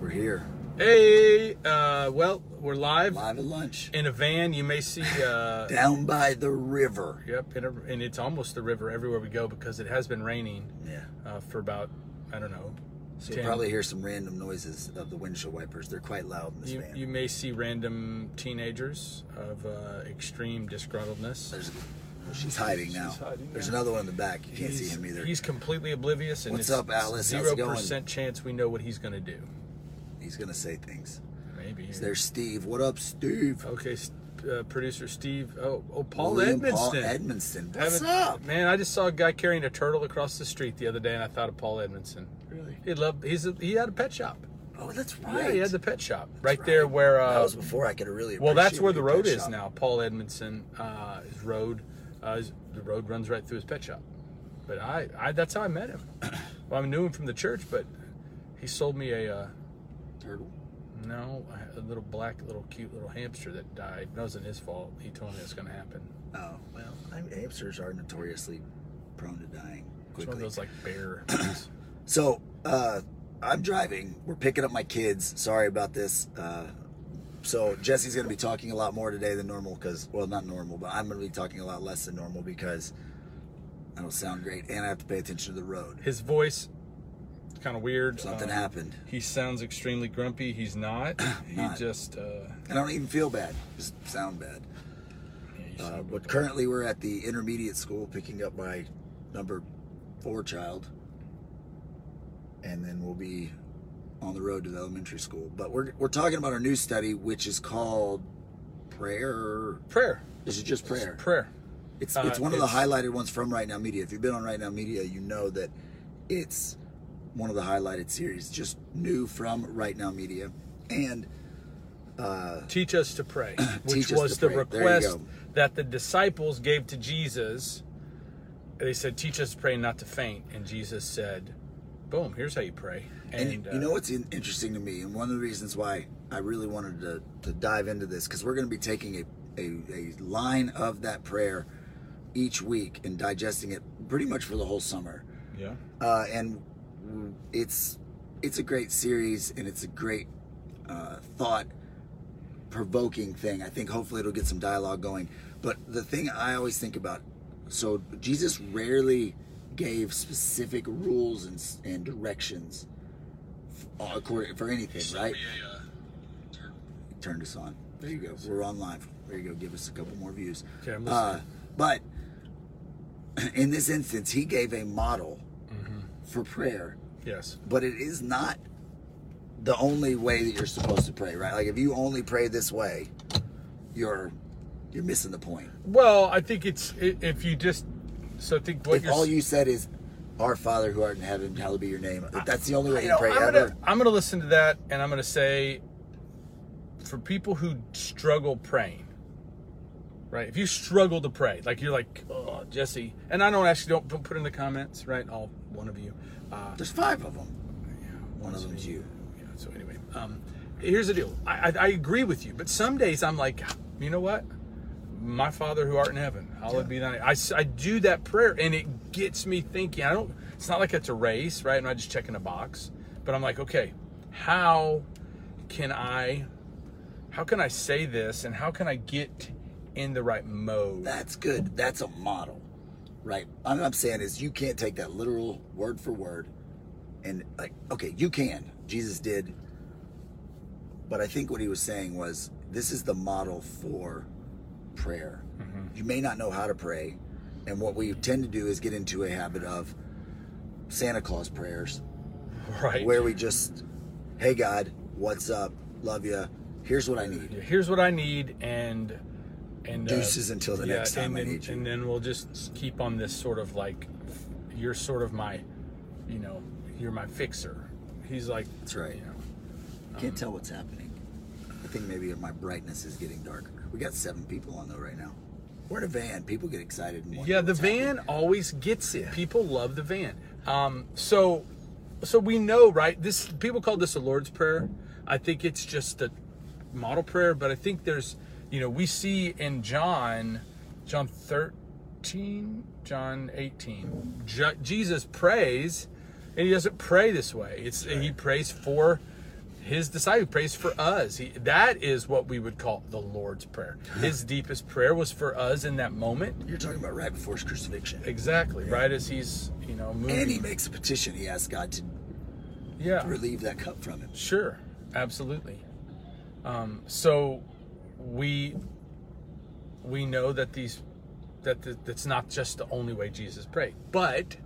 We're here. Hey, uh, well, we're live Live at lunch. in a van. You may see, uh, Down by the river. yep, in a, and it's almost the river everywhere we go because it has been raining Yeah. uh, for about, I don't know. So you'll probably hear some random noises of the windshield wipers. They're quite loud in this You, van. you may see random teenagers of uh, extreme disgruntledness. There's, she's hiding now. hiding There's now. another one in the back. You can't see him either. He's completely oblivious, and What's it's up, Alice? Zero percent chance we know what he's going to do. He's gonna say things. Maybe. There's Steve. What up, Steve? Okay, uh, producer Steve. Oh, oh, Paul William Edmonston. Paul Edmonston. What's Haven't- up? Man, I just saw a guy carrying a turtle across the street the other day, and I thought of Paul Edmondson. Really? He loved. He's a, he had a pet shop. Oh, that's right. Yeah, he had the pet shop right, right. there where. that Uh, was before I could really. well, that's where the road is shop. now. Paul Edmondson, uh, his road, uh, his- the road runs right through his pet shop. But I, I that's how I met him. well, I knew him from the church, but he sold me a. Turtle. no, a little black, little cute little hamster that died. That wasn't his fault. He told me it was going to happen. Oh well, I mean, hamsters are notoriously prone to dying It's quickly. one of those like bear. So, uh, I'm driving. We're picking up my kids. Sorry about this. Uh, so Jesse's going to be talking a lot more today than normal because, well, not normal, but I'm going to be talking a lot less than normal because I don't sound great and I have to pay attention to the road. his voice kind of weird. Something Um, happened. He sounds extremely grumpy. He's not. he Not. just. Uh, I don't even feel bad. Just sound bad. yeah, Uh, but currently, we're at the intermediate school picking up my number four child, and then we'll be on the road to the elementary school. But we're we're talking about our new study, which is called prayer. prayer. This is just prayer. Prayer. It's Uh, it's one of the highlighted ones from Right Now Media. If you've been on Right Now Media, you know that it's one of the highlighted series, just new from Right Now Media, and. Uh, Teach us to pray, which was the pray. Request that the disciples gave to Jesus. They said, "Teach us to pray, not to faint." And Jesus said, "Boom! Here's how you pray." And, And, you uh, know what's in, interesting to me, and one of the reasons why I really wanted to, to dive into this, because we're going to be taking a, a, a line of that prayer each week and digesting it pretty much for the whole summer. yeah, Uh, and it's it's a great series, and it's a great uh, thought provoking thing. I think hopefully it'll get some dialogue going. But the thing I always think about, so Jesus rarely gave specific rules and, and directions f- according for anything, right? He turned us on. There you go. We're on live. There you go. Give us a couple more views. Okay, I'm uh, but in this instance, he gave a model. For prayer, yes, but it is not the only way that you're supposed to pray, right? Like if you only pray this way, you're you're missing the point. Well, I think it's if you just so I think what if all you said is, "Our Father who art in heaven, hallowed be your name," if that's the only way you know, pray I'm ever. gonna, I'm gonna listen to that and I'm gonna say for people who struggle praying, right? If you struggle to pray, like you're like, oh, Jesse, and I don't actually don't, don't put in the comments, right? All one of you. Uh, There's five of them. One of them's you. yeah, so anyway, um, here's the deal. I, I, I agree with you, but some days I'm like, you know what? My Father who art in heaven, hallowed be thy name. I, I do that prayer, and it gets me thinking. I don't. It's not like it's a race, right? I'm not just checking a box, but I'm like, okay, how can I, how can I say this, and how can I get in the right mode? That's good. That's a model, right? All I'm saying is you can't take that literal word for word and like, okay, you can. Jesus did. But I think what he was saying was this is the model for prayer. Mm-hmm. You may not know how to pray. And what we tend to do is get into a habit of Santa Claus prayers right. where we just, hey, God, what's up? Love you. Here's what I need. here's what I need, and and uh, Deuces until the next time and I then, need you. And then we'll just keep on this sort of like, you're sort of my, you know, you're my fixer. He's like, That's right. you know, Can't tell what's happening. I think maybe my brightness is getting darker. We got seven people on though right now. We're in a van. People get excited. Yeah, the van happening. always gets it. People love the van. Um, so, so we know, right? This people call this a Lord's prayer. I think it's just a model prayer, but I think there's, you know, we see in John, John 13, John 18, Je- Jesus prays, and he doesn't pray this way. It's he prays for his disciple prays for us. He, that is what we would call the Lord's prayer. His deepest prayer was for us in that moment. You're talking about right before his crucifixion. Exactly, right as he's, you know, moving. And he makes a petition. He asks God to yeah. relieve that cup from him. Sure, absolutely. Um, so we we know that these that th- that's not just the only way Jesus prayed, but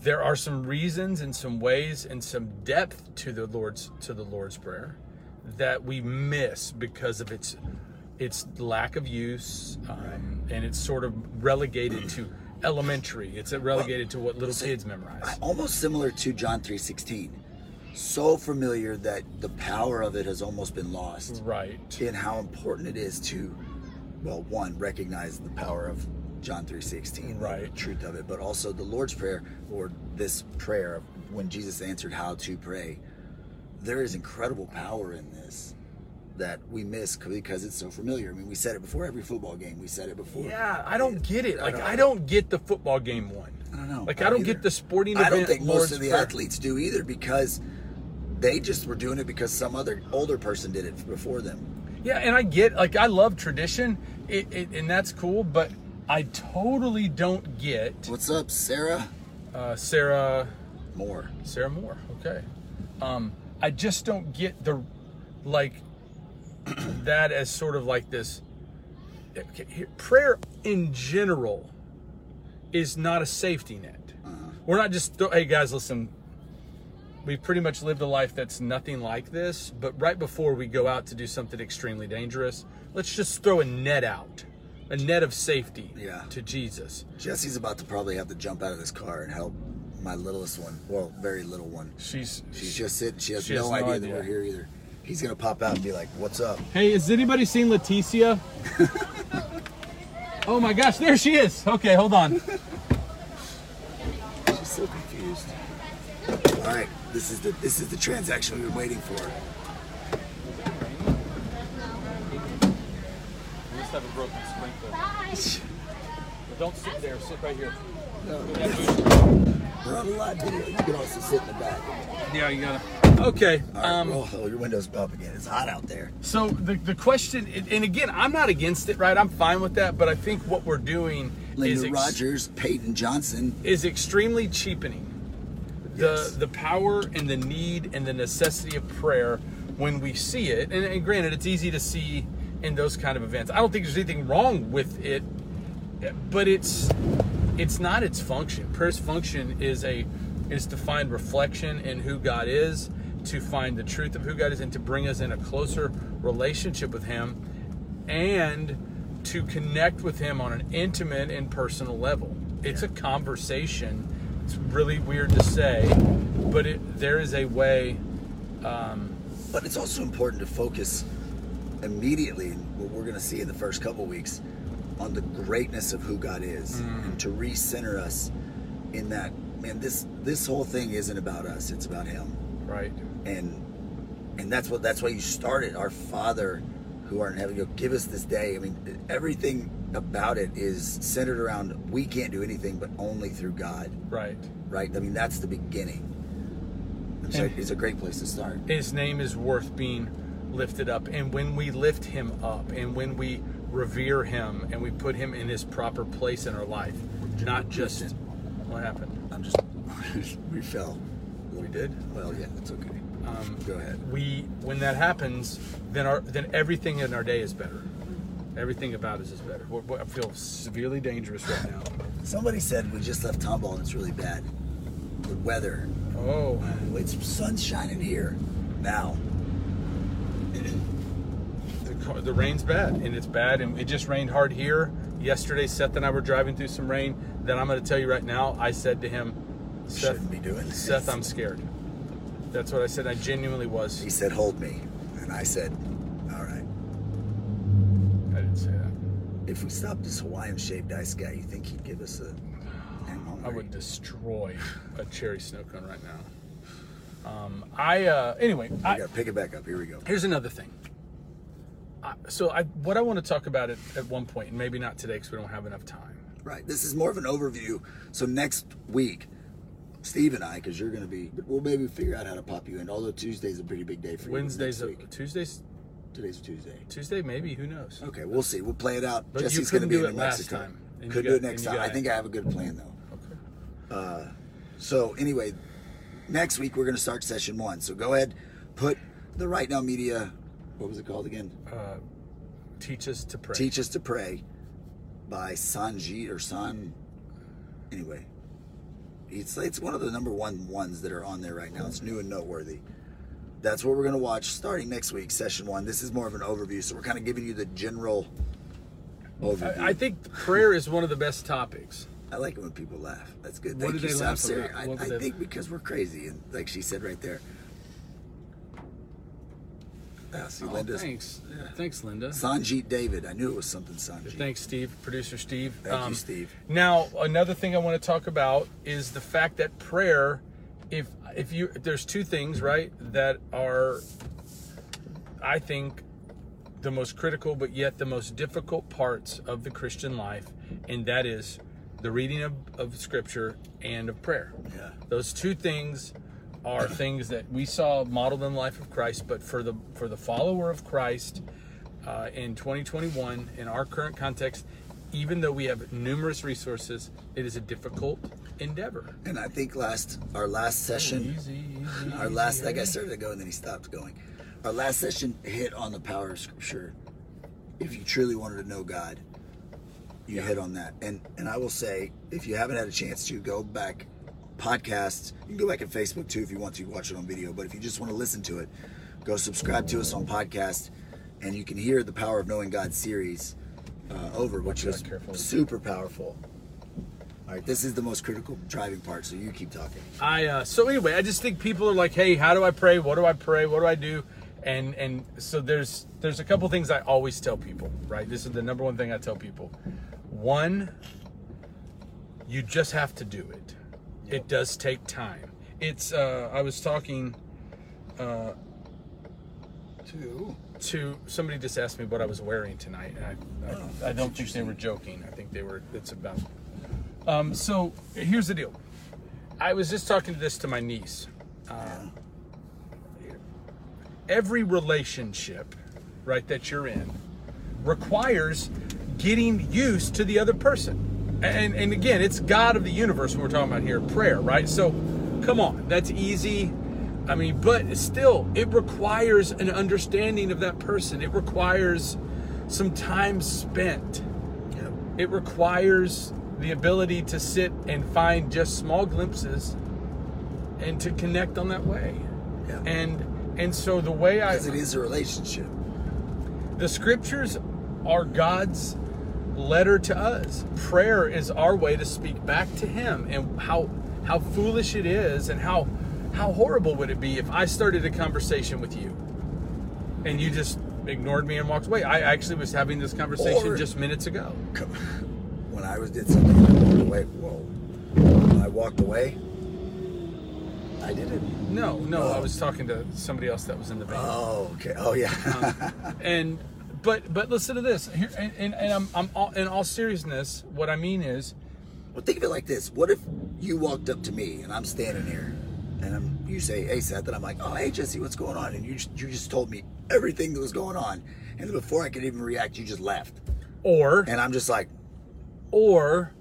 there are some reasons and some ways and some depth to the Lord's to the Lord's prayer that we miss because of its its lack of use um, and it's sort of relegated to elementary. It's relegated to what little kids memorize. Almost similar to John 3:16. So familiar that the power of it has almost been lost. Right. In how important it is to well, one, recognize the power of John 3:16, Right. the truth of it, but also the Lord's prayer or this prayer when Jesus answered how to pray. There is incredible power in this that we miss because it's so familiar. I mean, we said it before every football game. We said it before. Yeah, I don't get it. I Like don't- I don't get the football game one. I don't know. Like I I don't either. get the sporting I event. don't think most Lord's of the Prayer. athletes do either because they just were doing it because some other older person did it before them. Yeah, and I get like I love tradition, it, it, and that's cool. But I totally don't get What's up, Sarah? uh, Sarah More. Sarah Moore. Okay, um, I just don't get the like that as sort of like this. okay, here- Prayer in general is not a safety net. We're not just hey guys, listen. We've pretty much lived a life that's nothing like this, but right before we go out to do something extremely dangerous, let's just throw a net out, a net of safety Yeah. to Jesus. Jesse's about to probably have to jump out of this car and help my littlest one. Well, very little one. She's She's just sitting. She has, She no, has no idea, idea. that we're here either. He's gonna pop out and be like, "What's up?" Hey, has anybody seen Leticia? oh my gosh, there she is. Okay, hold on. She's so confused. All right, this is the this is the transaction we've been waiting for. We just have a broken sprinkler. Don't sit there, sit right here. We're on a live video. You can also sit in the back. Yeah, you gotta. Okay. All right, Um, oh, oh, your window's up again. It's hot out there. So the the question, and again, I'm not against it, right? I'm fine with that, but I think what we're doing is Linda ex- Rogers, Peyton Johnson. is extremely cheapening the Yes. the power and the need and the necessity of prayer when we see it. And, and granted, it's easy to see in those kind of events. I don't think there's anything wrong with it, but it's it's not its function. Prayer's function is a is to find reflection in who God is, to find the truth of who God is, and to bring us in a closer relationship with Him, and to connect with Him on an intimate and personal level. It's a conversation. It's really weird to say, but it, there is a way. Um, But it's also important to focus immediately, in what we're going to see in the first couple weeks, on the greatness of who God is, Mm. and to recenter us in that. Man, this this whole thing isn't about us; it's about Him, right. and and that's what that's why you started. Our Father, who are in heaven, you know, give us this day. I mean, everything about it is centered around we can't do anything but only through God, Right. right? I mean, that's the beginning. So it's a great place to start. his name is worth being lifted up and when we lift him up and when we revere him and we put him in his proper place in our life not just what happened I'm just we fell. we did Well, yeah, that's okay. Um, Go ahead. we when that happens then our then everything in our day is better everything about us is better We're- we're- i feel severely dangerous right now Somebody said we just left Tomball and it's really bad. The weather. oh It's sun's shining here now. the, car- the rain's bad and it's bad and it just rained hard here yesterday seth and i were driving through some rain then i'm going to tell you right now i said to him seth Shouldn't be doing this. Seth, I'm scared. That's what I said. I genuinely was. He said, "Hold me," and I said, "All right." I didn't say that. If we stopped this Hawaiian shaved ice guy, you think he'd give us a? I would destroy a cherry snow cone right now. Um, I uh, anyway. We I, gotta pick it back up. Here we go. here's another thing. I, so I, what I want to talk about it at one point, and maybe not today because we don't have enough time. Right. This is more of an overview. So next week, Steve and I, because you're going to be. But we'll maybe figure out how to pop you in. Although Tuesday's a pretty big day for you. Wednesday's a, week. Tuesday's Today's Tuesday. Tuesday maybe who knows. Okay, we'll see. We'll play it out. But Jesse's going to be in last Mexico. time, Could got- do it next time. I think I have a good plan though. Okay. So anyway, next week we're going to start session one. So go ahead, put the Right Now Media. What was it called again? Uh, teach us to pray. Teach Us to Pray by Sanji or San. Anyway, it's it's one of the number one ones that are on there right now. It's new and noteworthy. That's what we're going to watch starting next week, session one. This is more of an overview, so we're kind of giving you the general overview. I, I think prayer is one of the best topics. I like it when people laugh. That's good. What Thank do you. they So I'm laugh serious. about? I, I think because we're crazy, and like she said right there. Yeah, see, Oh, thanks, thanks, Linda. Sanjit David. I knew it was something Sanjit. Thanks, Steve, producer Steve. Um, Thank you, Steve. Now, another thing I want to talk about is the fact that prayer, if if you there's two things right that are, I think, the most critical but yet the most difficult parts of the Christian life, and that is the reading of, of Scripture and of prayer. Yeah. Those two things are things that we saw modeled in the life of Christ, but for the for the follower of Christ uh, in 2021, in our current context, even though we have numerous resources, it is a difficult endeavor. And I think last our last session, Easy, easy, our last easy, that guy easy. started to go and then he stopped going. Our last session hit on the power of Scripture. If you truly wanted to know God, you hit on that. And and I will say, if you haven't had a chance to go back, podcasts, you can go back at Facebook too if you want to watch it on video. But if you just want to listen to it, go subscribe to us on podcast, and you can hear the Power of Knowing God series uh, over, which was super powerful. All right, this is the most critical driving part, so you keep talking. I uh, so anyway, I just think people are like, "Hey, how do I pray? What do I pray? What do I do?" And and so there's there's a couple things I always tell people. Right, this is the number one thing I tell people. One, you just have to do it. It does take time. It's uh, I was talking uh, Two. to somebody just asked me what I was wearing tonight. And I, I, I don't think they were joking. I think they were. It's about. Um, so here's the deal. I was just talking to this to my niece. Uh, every relationship, right, that you're in, requires getting used to the other person. And and again, it's God of the universe when we're talking about here, prayer, right? So, come on, that's easy. I mean, but still, it requires an understanding of that person. It requires some time spent. Yep. It requires the ability to sit and find just small glimpses and to connect on that way. Yeah. And and so the way I Because it is a relationship. the scriptures are God's letter to us. Prayer is our way to speak back to him and how how foolish it is and how how horrible would it be if I started a conversation with you and you just ignored me and walked away. I actually was having this conversation Or- just minutes ago. When I was did something, I walked away. Whoa. I walked away, I did it. No, no, I Oh. was talking to somebody else that was in the van. Oh, okay. Oh, yeah. Um, and but but listen to this here and, and, and I'm, I'm all, in all seriousness what i mean is well, think of it like this. What if you walked up to me and I'm standing here and I'm, you say, hey, Seth, and I'm like, oh, hey, Jesse, what's going on? And you just, you just told me everything that was going on. And before I could even react, you just left. or And I'm just like, or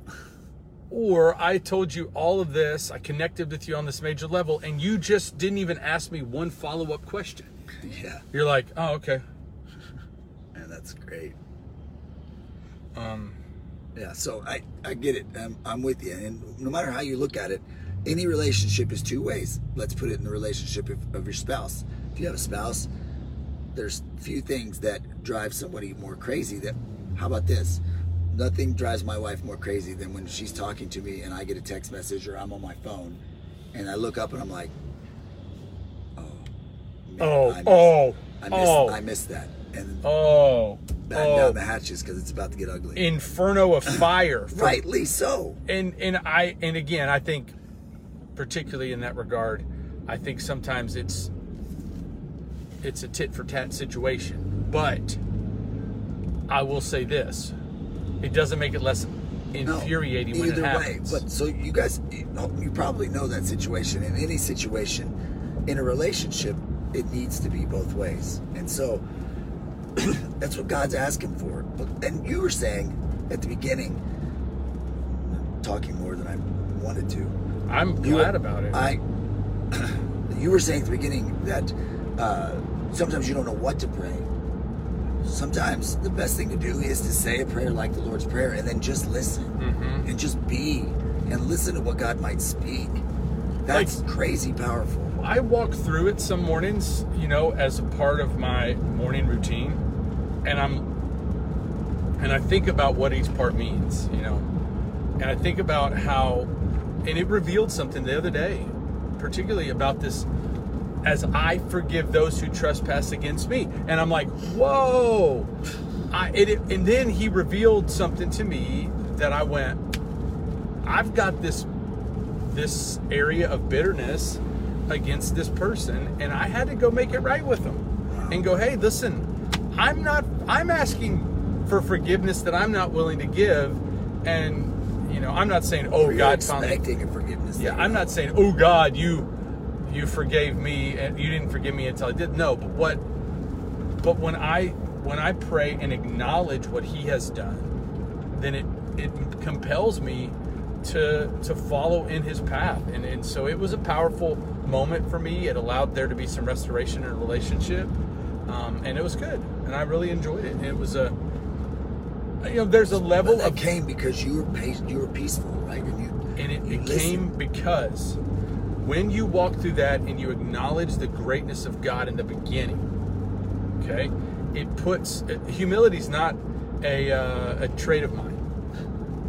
or i told you all of this i connected with you on this major level and you just didn't even ask me one follow-up question yeah. you're like oh okay That's great. um Yeah, so I, I get it. I'm, I'm with you. And no matter how you look at it, any relationship is two ways. Let's put it in the relationship of, of your spouse. If you have a spouse, there's few things that drive somebody more crazy. That how about this? Nothing drives my wife more crazy than when she's talking to me and I get a text message or I'm on my phone and I look up and I'm like, oh, man, oh I missed, oh I missed, oh I missed that, and oh batten oh down the hatches because it's about to get ugly. inferno of fire Rightly so. and and I and again I think particularly in that regard I think sometimes it's it's a tit for tat situation but I will say this it doesn't make it less infuriating when it either way. But so you guys, you probably know that situation. In any situation, in a relationship, it needs to be both ways, and so that's what God's asking for. But and you were saying at the beginning, talking more than I wanted to. I'm You- glad about it. I. you were saying at the beginning that uh, sometimes you don't know what to pray. Sometimes the best thing to do is to say a prayer like the Lord's Prayer and then just listen Mhm. and just be and listen to what God might speak. That's crazy powerful. I walk through it some mornings, you know, as a part of my morning routine, and I'm and I think about what each part means, you know, and I think about how, and it revealed something the other day, particularly about this. As I forgive those who trespass against me, and I'm like, whoa! I it, and then he revealed something to me that I went, I've got this this area of bitterness against this person and I had to go make it right with them and go, "Hey, listen, I'm not I'm asking for forgiveness that I'm not willing to give and you know, I'm not saying, "Oh, you're God expecting a forgiveness. yeah, I'm not saying, "Oh God, you you forgave me and you didn't forgive me until I did." No, but what but when I when I pray and acknowledge what he has done, then it it compels me to to follow in his path. And and so it was a powerful moment for me. It allowed there to be some restoration in a relationship. Um, and it was good. And I really enjoyed it. It was a you know, there's a level of came because you were you were peaceful, right? And you and it, you it came because when you walk through that and you acknowledge the greatness of God in the beginning, okay, it puts humility is not a, uh, a trait of mine,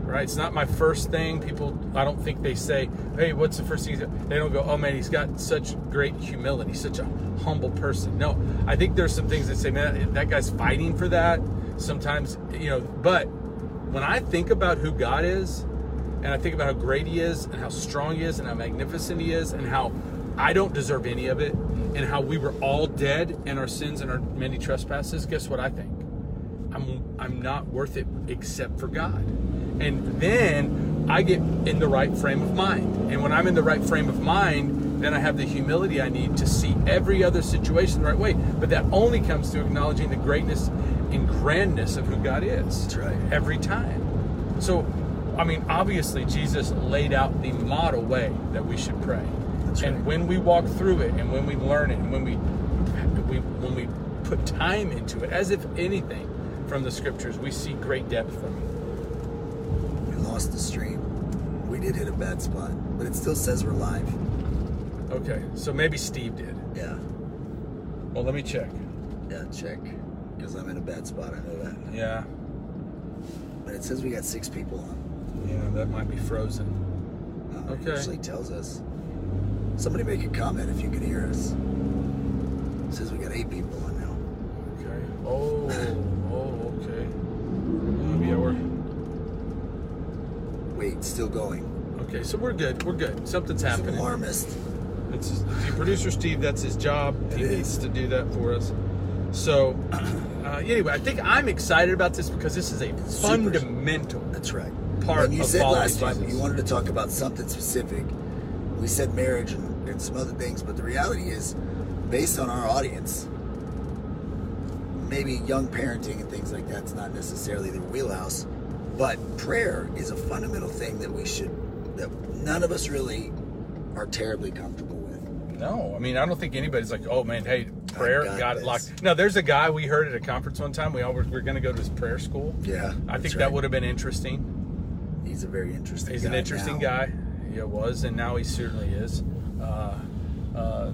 right? It's not my first thing. People, I don't think they say, "Hey, what's the first thing?" They don't go, "Oh man, he's got such great humility, such a humble person." No, I think there's some things that say, "Man, that guy's fighting for that." Sometimes, you know, but when I think about who God is, and I think about how great He is, and how strong He is, and how magnificent He is, and how I don't deserve any of it, and how we were all dead in our sins and our many trespasses, guess what I think? I'm I'm not worth it except for God. And then I get in the right frame of mind. And when I'm in the right frame of mind, then I have the humility I need to see every other situation the right way. But that only comes through acknowledging the greatness and grandness of who God is. That's right. Every time. So I mean, obviously Jesus laid out the model way that we should pray. That's and right. when we walk through it and when we learn it and when we, we when we put time into it, as if anything from the scriptures, we see great depth from it. we lost the stream. We did hit a bad spot, but it still says we're live. Okay, so maybe Steve did. Yeah, Well, let me check. yeah. Check, because I'm in a bad spot. I know that. Yeah, But it says we got six people on. yeah, that might be frozen. Uh, It Okay. usually tells us. Somebody make a comment if you can hear us. It says we got eight people on now. Okay. Oh, oh, okay. Um, yeah, we're Wait, still going. okay. So we're good. We're good. Something's It's happening. alarmist. It's the producer Steve. That's his job. It he is. needs to do that for us. So, uh, anyway, I think I'm excited about this because this is a Super. fundamental. That's right. Part and you of said last time you wanted to talk about something specific. We said marriage and, and some other things, but the reality is, based on our audience, maybe young parenting and things like that's not necessarily their wheelhouse, but prayer is a fundamental thing that we should, that none of us really are terribly comfortable with. No, I mean I don't think anybody's like, oh man, hey, prayer got got, it locked. No, there's a guy we heard at a conference one time. We all were, we are going to go to his prayer school. Yeah, I think right. that would have been interesting. He's a very interesting. He's an interesting now. guy. He was, and now he certainly is. Uh, uh,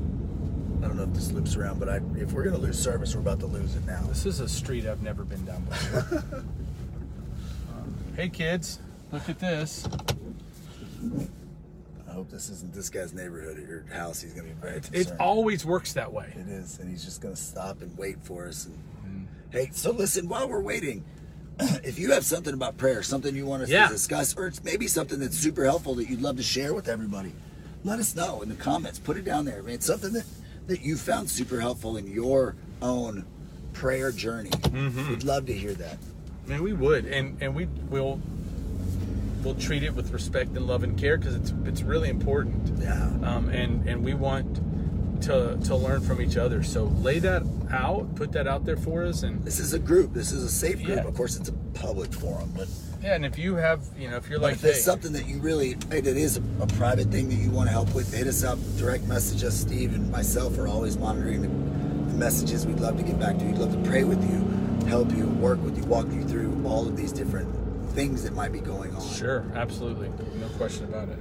I don't know if this loops around, but I, if we're gonna lose service, we're about to lose it now. this is a street I've never been down before. Hey kids, look at this. I hope this isn't this guy's neighborhood or your house. He's gonna be very It, it always works that way. It is, and he's just gonna stop and wait for us. And Mm. hey, so listen, while we're waiting, if you have something about prayer, something you want us Yeah. to discuss, or it's maybe something that's super helpful that you'd love to share with everybody, let us know in the comments. Put it down there. I mean, it's something that that you found super helpful in your own prayer journey. Mm-hmm. We'd love to hear that. Man, we would, and and we will. we'll treat it with respect and love and care because it's it's really important. Yeah. Um, and and we want to to learn from each other. So lay that out, put that out there for us, and This is a group. This is a safe group. Yeah. Of course, it's a public forum, but, yeah. And if you have, you know, if you're like, if there's hey, something that you really, it is a, a private thing that you want to help with, hit us up. Direct message us. Steve and myself are always monitoring the, the messages. We'd love to get back to you. We'd love to pray with you, help you, work with you, walk you through all of these different things that might be going on. sure, absolutely, no question about it.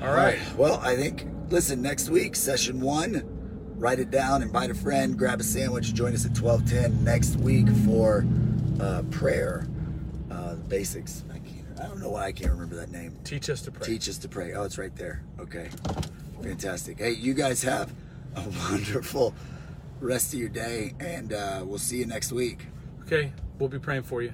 All All right. right. Well, I think, listen, next week, session one, write it down, invite a friend, grab a sandwich, join us at 1210 next week for uh, prayer. Uh, basics. I, can't, I don't know why I can't remember that name. Teach us to pray. Teach us to pray. Oh, it's right there. Okay. Fantastic. Hey, you guys have a wonderful rest of your day, and uh, we'll see you next week. Okay, we'll be praying for you.